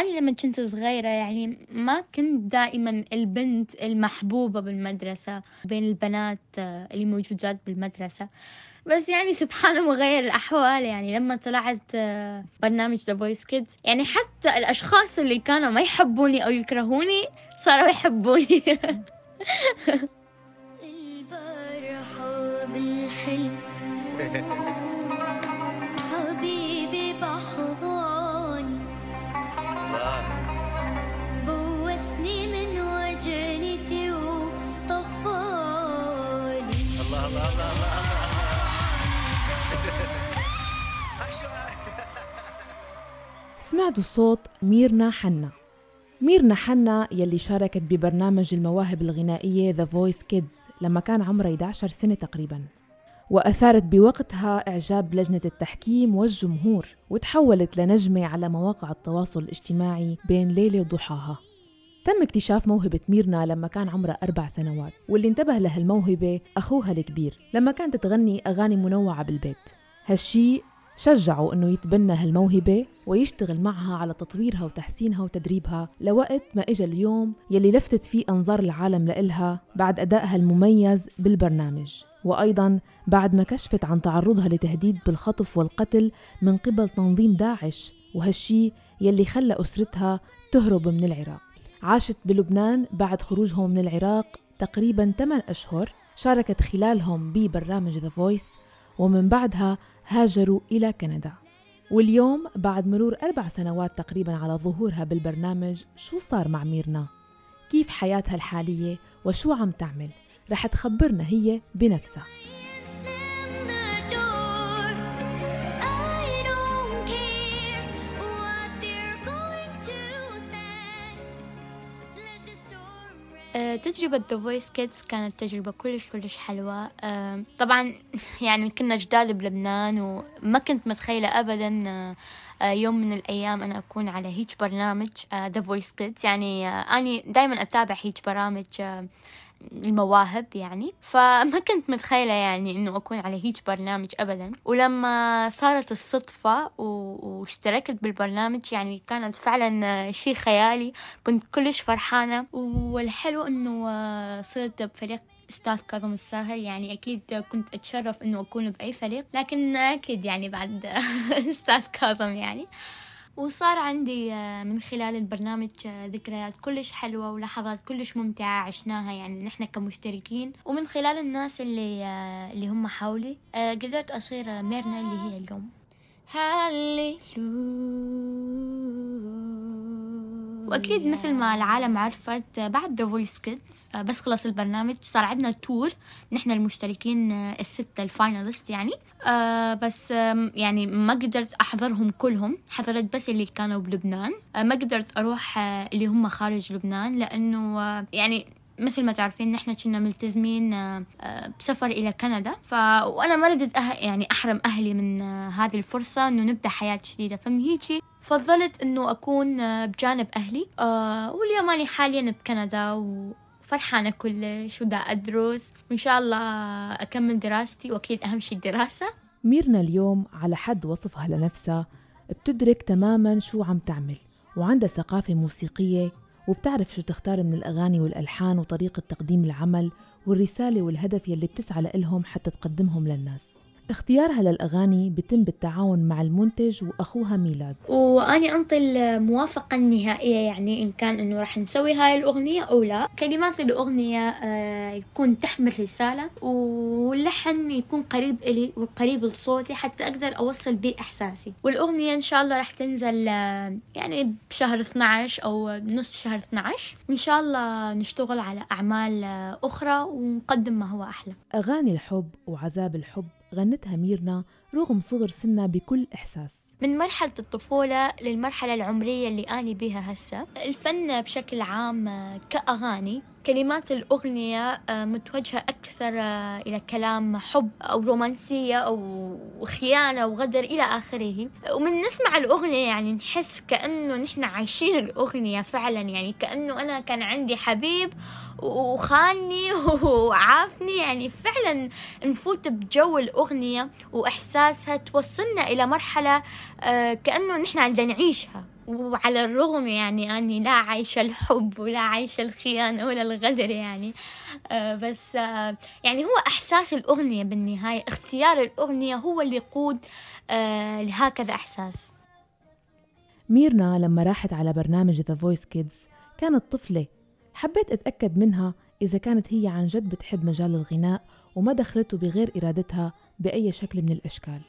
أنا لما كنت صغيرة يعني ما كنت دائما البنت المحبوبة بالمدرسة بين البنات آه، اللي موجودات بالمدرسة. بس يعني سبحان مغير الأحوال يعني. لما طلعت آه، برنامج The Voice Kids يعني حتى الأشخاص اللي كانوا ما يحبوني أو يكرهوني صاروا يحبوني. البارحة بالحلم. سمعتوا صوت ميرنا حنا. ميرنا حنا يلي شاركت ببرنامج المواهب الغنائية The Voice Kids لما كان عمرها 11 سنة تقريباً. وأثارت بوقتها إعجاب لجنة التحكيم والجمهور وتحولت لنجمة على مواقع التواصل الاجتماعي بين ليلة وضحاها. تم اكتشاف موهبة ميرنا لما كان عمرها أربع سنوات واللي انتبه لهالموهبة أخوها الكبير لما كانت تغني أغاني منوعة بالبيت. هالشي شجعوا إنه يتبنى هالموهبة ويشتغل معها على تطويرها وتحسينها وتدريبها لوقت ما اجى اليوم يلي لفتت فيه أنظار العالم لإلها بعد أدائها المميز بالبرنامج. وأيضا بعد ما كشفت عن تعرضها لتهديد بالخطف والقتل من قبل تنظيم داعش وهالشي يلي خلى أسرتها تهرب من العراق. عاشت بلبنان بعد خروجهم من العراق تقريبا 8 أشهر شاركت خلالهم ببرنامج The Voice ومن بعدها هاجروا إلى كندا واليوم بعد مرور أربع سنوات تقريبا على ظهورها بالبرنامج شو صار مع ميرنا؟ كيف حياتها الحالية وشو عم تعمل؟ رح تخبرنا هي بنفسها تجربة The Voice Kids كانت تجربة كلش كلش حلوة. آه، طبعا يعني كنا جداد بلبنان وما كنت متخيلة أبدا آه، آه، يوم من الأيام أنا أكون على هيج برنامج آه، The Voice Kids. يعني آه، أني دايما أتابع هيج برامج آه، المواهب يعني. فما كنت متخيلة يعني إنه أكون على هيج برنامج أبدا. ولما صارت الصدفة واشتركت بالبرنامج يعني كانت فعلا آه، شيء خيالي. كنت كلش فرحانة. والحلو إنه آه، صرت بفريق أستاذ كاظم الساهر. يعني أكيد كنت أتشرف إنه أكون بأي فريق. لكن أكيد يعني بعد أستاذ كاظم يعني. وصار عندي آه، من خلال البرنامج آه، ذكريات كلش حلوة ولحظات كلش ممتعة عشناها يعني نحن كمشتركين. ومن خلال الناس اللي آه، اللي هم حولي قدرت أصير ميرنا اللي هي اليوم. وأكيد مثل ما العالم عرفت بعد The Voice Kids بس خلص البرنامج صار عندنا tour نحن المشتركين آه، الستة الفاينالست يعني. آه، بس يعني ما قدرت أحضرهم كلهم. حضرت بس اللي كانوا بلبنان. آه، ما قدرت أروح آه، اللي هم خارج لبنان لأنه آه، يعني مثل ما تعرفين نحن كنا ملتزمين آه، آه، بسفر إلى كندا. ف... وأنا ما ردت أه... يعني أحرم أهلي من آه، هذه الفرصة إنه نبدأ حياة جديدة. فمن هيجي فضلت إنه أكون آه، بجانب أهلي. آه، واليوم حاليا بكندا وفرحانة كلش ودا أدرس. وإن شاء الله أكمل دراستي وأكيد أهم شي الدراسة. ميرنا اليوم على حد وصفها لنفسها بتدرك تماما شو عم تعمل وعندها ثقافة موسيقية وبتعرف شو تختار من الأغاني والألحان وطريقة تقديم العمل والرسالة والهدف يلي بتسعى لإلهم حتى تقدمهم للناس. اختيارها للأغاني بتم بالتعاون مع المنتج وأخوها ميلاد. وأني أنطي الموافقة النهائية يعني إن كان إنه راح نسوي هاي الأغنية أو لا. كلمات الأغنية آه، يكون تحمل رسالة واللحن يكون قريب إلي وقريب لصوتي حتى أقدر أوصل بيه إحساسي. والأغنية إن شاء الله راح تنزل آه، يعني بشهر 12 أو بنص شهر 12 إن شاء الله نشتغل على أعمال آه، أخرى ونقدم ما هو أحلى. أغاني الحب وعذاب الحب غنتها ميرنا رغم صغر سنها بكل إحساس. من مرحلة الطفولة للمرحلة العمرية اللي أنا بيها هسه الفن بشكل عام كأغاني كلمات الأغنية آه، متوجهة أكثر آه، إلى كلام حب أو رومانسية أو خيانة وغدر إلى آخره. ومن نسمع الأغنية يعني نحس كأنه نحن عايشين الأغنية فعلا. يعني كأنه أنا كان عندي حبيب وخاني وعافني. يعني فعلا نفوت بجو الأغنية وإحساسها توصلنا إلى مرحلة آه، كأنه نحن عندنا نعيشها. وعلى الرغم يعني أني لا عايشة الحب ولا عايشة الخيانة ولا الغدر يعني آه، بس آه، يعني هو إحساس الأغنية بالنهاية اختيار الأغنية هو اللي يقود آه، لهكذا إحساس. ميرنا لما راحت على برنامج The Voice Kids كانت طفلة. حبيت أتأكد منها إذا كانت هي عن جد بتحب مجال الغناء وما دخلته بغير إرادتها بأي شكل من الأشكال.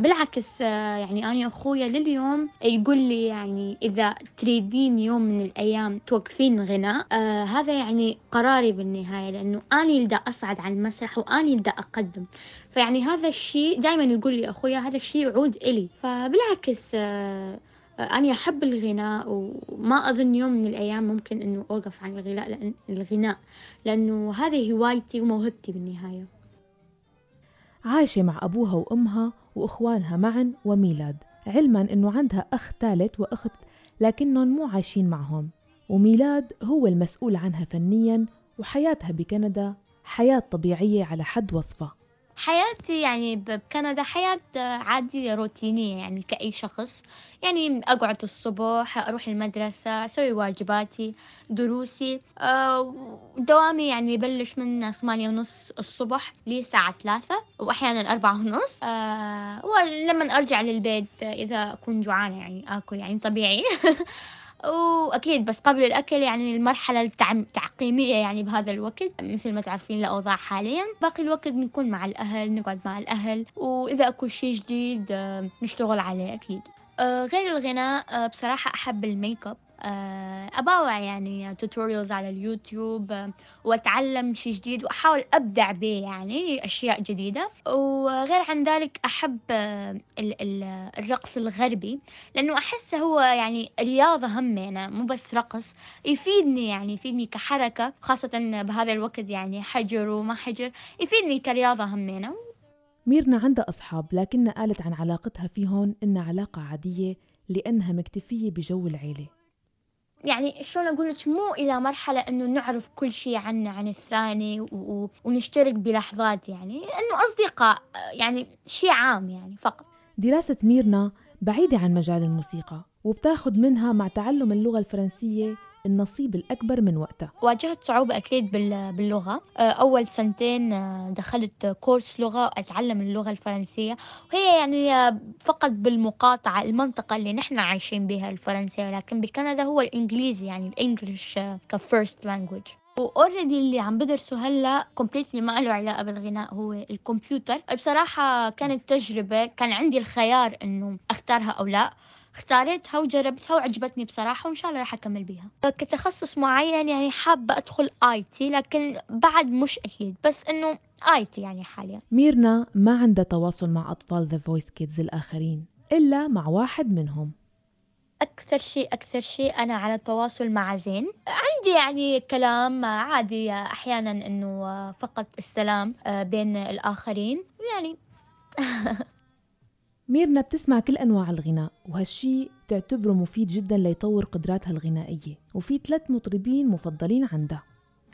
بالعكس آه، يعني أنا أخويا لليوم يقول لي يعني إذا تريدين يوم من الأيام توقفين غناء آه هذا يعني قراري بالنهاية لأنه أنا اللي أصعد على المسرح وأنا اللي أقدم. فيعني هذا الشيء دائما يقول لي أخويا هذا الشيء يعود إلي. فبالعكس آه آه، أنا أحب الغناء وما أظن يوم من الأيام ممكن إنه أوقف عن الغناء لأن الغناء لأنه هذه هوايتي وموهبتي بالنهاية. عايشة مع أبوها وأمها وإخوانها معا وميلاد. علما أنه عندها أخ ثالث وأخت لكنهم مو عايشين معهم. وميلاد هو المسؤول عنها فنيا وحياتها بكندا حياة طبيعية على حد وصفها. حياتي يعني بكندا حياة عادية روتينية يعني كأي شخص. يعني أقعد الصبح أروح المدرسة أسوي واجباتي دروسي. آه، دوامي يعني يبلش من ثمانية ونص الصبح لساعة ثلاثة وأحيانا أربعة ونص. آه، ولما أرجع للبيت إذا أكون جوعانة يعني آكل يعني طبيعي. واكيد بس قبل الأكل يعني المرحلة التعقيمية يعني بهذا الوقت. مثل ما تعرفين الاوضاع حاليا. باقي الوقت بنكون مع الأهل نقعد مع الأهل. وإذا أكو شيء جديد آه، نشتغل عليه أكيد. آه، غير الغناء آه، بصراحة أحب الميك أب. أباوع يعني tutorials على اليوتيوب آه، وأتعلم شيء جديد وأحاول أبدع به يعني أشياء جديدة. وغير عن ذلك أحب آه، ال- ال- الرقص الغربي لأنه أحسه هو يعني رياضة همينة مو بس رقص يفيدني يعني يفيدني كحركة خاصة بهذا الوقت يعني حجر وما حجر يفيدني كرياضة همينة ميرنا عندها أصحاب لكنها قالت عن علاقتها فيهم إنها علاقة عادية لأنها مكتفية بجو العيلة. يعني شلون أقول لك مو إلى مرحلة إنه نعرف كل شيء عنه عن الثاني و... و... ونشترك بلحظات يعني انه أصدقاء يعني شيء عام يعني فقط. دراسة ميرنا بعيدة عن مجال الموسيقى وبتاخد منها مع تعلم اللغة الفرنسية النصيب الأكبر من وقتها. واجهت صعوبة أكيد بال- باللغة. آه، أول سنتين آه، دخلت كورس لغة أتعلم اللغة الفرنسية. وهي يعني آه، فقط بالمقاطعة المنطقة اللي نحن عايشين بها الفرنسية ولكن بكندا هو الإنجليزي يعني ال English ك first language و already اللي عم بدرسه هلأ completely ما له علاقة بالغناء هو الكمبيوتر. بصراحة كانت تجربة كان عندي الخيار إنه أختارها أو لا. اختاريتها وجربتها وعجبتني بصراحة وإن شاء الله راح أكمل بيها. كتخصص معين يعني حابة أدخل IT لكن بعد مش أكيد بس إنه IT يعني حاليا. ميرنا ما عندها تواصل مع أطفال The Voice Kids الآخرين إلا مع واحد منهم. أكثر شيء أكثر شيء أنا على تواصل مع زين. عندي يعني كلام عادي أحيانا إنه فقط السلام بين الآخرين. يعني ميرنا بتسمع كل أنواع الغناء وهالشي بتعتبره مفيد جدا ليطور قدراتها الغنائية وفي ثلاث مطربين مفضلين عندها.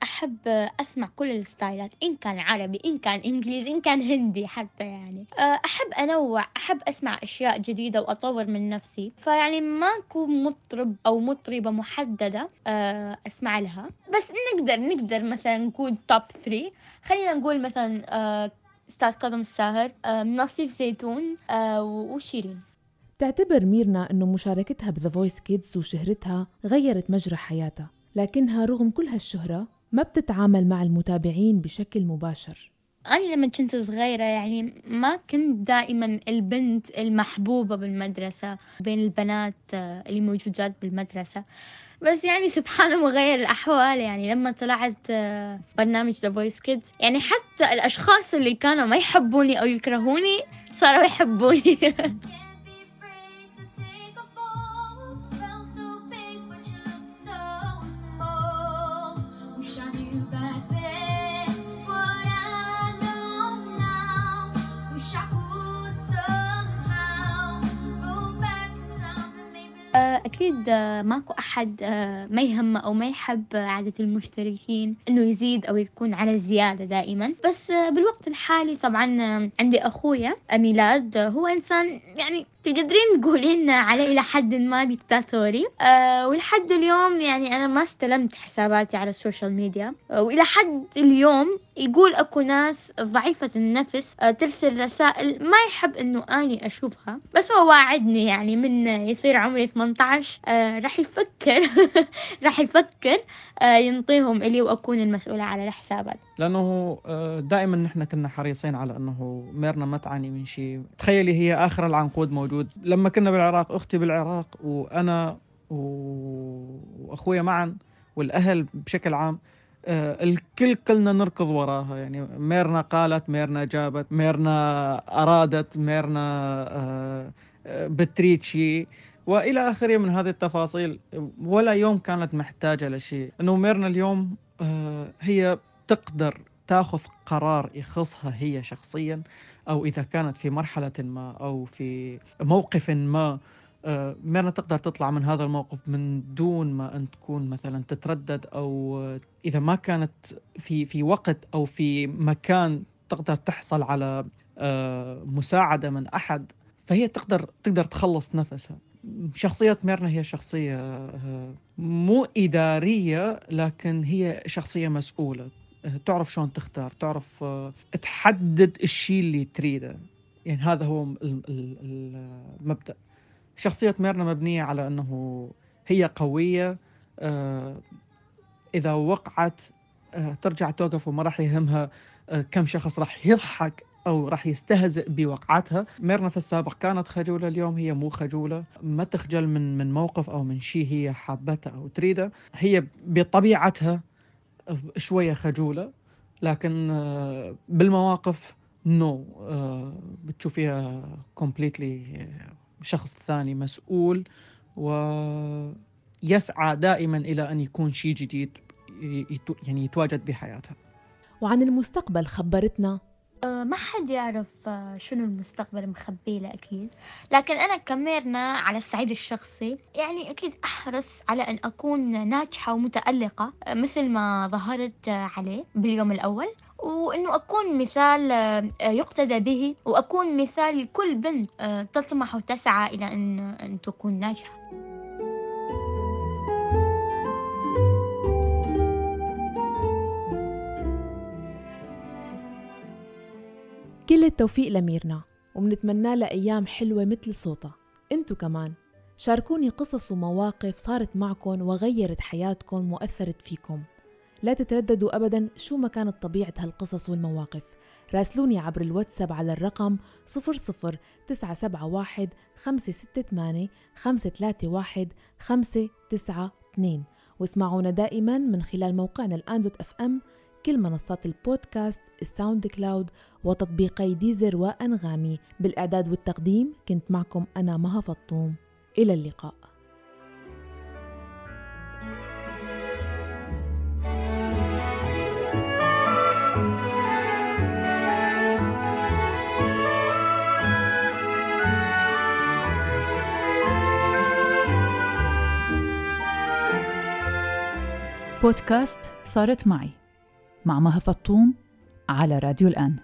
أحب أسمع كل الستايلات إن كان عربي إن كان إنجليزي إن كان هندي حتى يعني. أه، أحب أنوع أحب أسمع أشياء جديدة وأطور من نفسي. فيعني ماكو مطرب أو مطربة محددة أه، أسمع لها. بس نقدر نقدر مثلا نقول top 3 خلينا نقول مثلا أه، أستاذ كاظم الساهر أه، نصيف زيتون أه، وشيرين. بتعتبر ميرنا أنه مشاركتها ب The Voice Kids وشهرتها غيرت مجرى حياتها لكنها رغم كل هالشهرة ما بتتعامل مع المتابعين بشكل مباشر. أنا لما كنت صغيرة يعني ما كنت دائما البنت المحبوبة بالمدرسة بين البنات آه، اللي موجودات بالمدرسة. بس يعني سبحان مغير الأحوال يعني لما طلعت آه، برنامج The Voice Kids يعني حتى الأشخاص اللي كانوا ما يحبوني أو يكرهوني صاروا يحبوني. أكيد آه، ماكو أحد آه، ما يهمه أو ما يحب عدد المشتركين إنه يزيد أو يكون على زيادة دائما. بس آه، بالوقت الحالي طبعا عندي أخويا ميلاد هو إنسان يعني تقدرين تقولين عليه إلى حد ما ديكتاتوري. أه ولحد اليوم يعني أنا ما استلمت حساباتي على ال social media. أه وإلى حد اليوم يقول أكو ناس ضعيفة النفس أه ترسل رسائل ما يحب إنه أني أشوفها. بس هو واعدني يعني من يصير عمري 18 أه راح يفكر راح يفكر أه ينطيهم إلي وأكون المسؤولة على الحسابات لأنه آه، دائما نحن كنا حريصين على أنه ميرنا ما تعاني من شيء. تخيلي هي آخر العنقود موجود. لما كنا بالعراق أختي بالعراق وأنا و- وأخويا معا والأهل بشكل عام آه، الكل كلنا نركض وراها. يعني ميرنا قالت ميرنا جابت ميرنا أرادت ميرنا آه، آه، بتريد شيء وإلى اخره من هذه التفاصيل ولا يوم كانت محتاجة لشيء. إنه ميرنا اليوم آه، هي تقدر تأخذ قرار يخصها هي شخصيا أو إذا كانت في مرحلة ما أو في موقف ما. آه، ميرنا تقدر تطلع من هذا الموقف من دون ما أن تكون مثلا تتردد أو إذا ما كانت في في وقت أو في مكان تقدر تحصل على آه، مساعدة من أحد فهي تقدر تقدر تخلص نفسها. شخصية ميرنا هي شخصية آه، مو إدارية لكن هي شخصية مسؤولة. آه، تعرف شلون تختار تعرف آه، تحدد الشيء اللي تريده. يعني هذا هو ال- ال- المبدأ. شخصية ميرنا مبنية على أنه هي قوية إذا وقعت ترجع توقف وما راح يهمها كم شخص راح يضحك. أو راح يستهزئ بوقعتها. ميرنا في السابق كانت خجولة اليوم هي مو خجولة. ما تخجل من من موقف أو من شيء هي حابته أو تريده. هي بطبيعتها شوية خجولة لكن آه، بالمواقف no بتشوفيها completely شخص ثاني مسؤول. ويسعى دائما إلى أن يكون شيء جديد يعني يتواجد بحياتها. وعن المستقبل خبرتنا ما حد يعرف أه، شنو المستقبل مخبي له أكيد. لكن أنا كميرنا على الصعيد الشخصي يعني أكيد أحرص على أن أكون ناجحة ومتألقة أه، مثل ما ظهرت عليه باليوم الأول. وإنه أكون مثال يقتدى به وأكون مثال لكل بنت تطمح وتسعى إلى أن أن تكون ناجحة. كل التوفيق لميرنا وبنتمنى لها أيام حلوة مثل صوتها انتو كمان شاركوني قصص ومواقف صارت معكم وغيرت حياتكم وأثرت فيكم. لا تترددوا أبدا شو ما كانت طبيعة هالقصص والمواقف. راسلوني عبر الواتساب على الرقم 00971 568 531 592 واسمعونا دائما من خلال موقعنا الآن dot FM كل منصات البودكاست ال SoundCloud وتطبيقي Deezer وأنغامي. بالإعداد والتقديم كنت معكم أنا مها فطوم. إلى اللقاء. بودكاست صارت معي. مع مها فطوم على راديو الآن.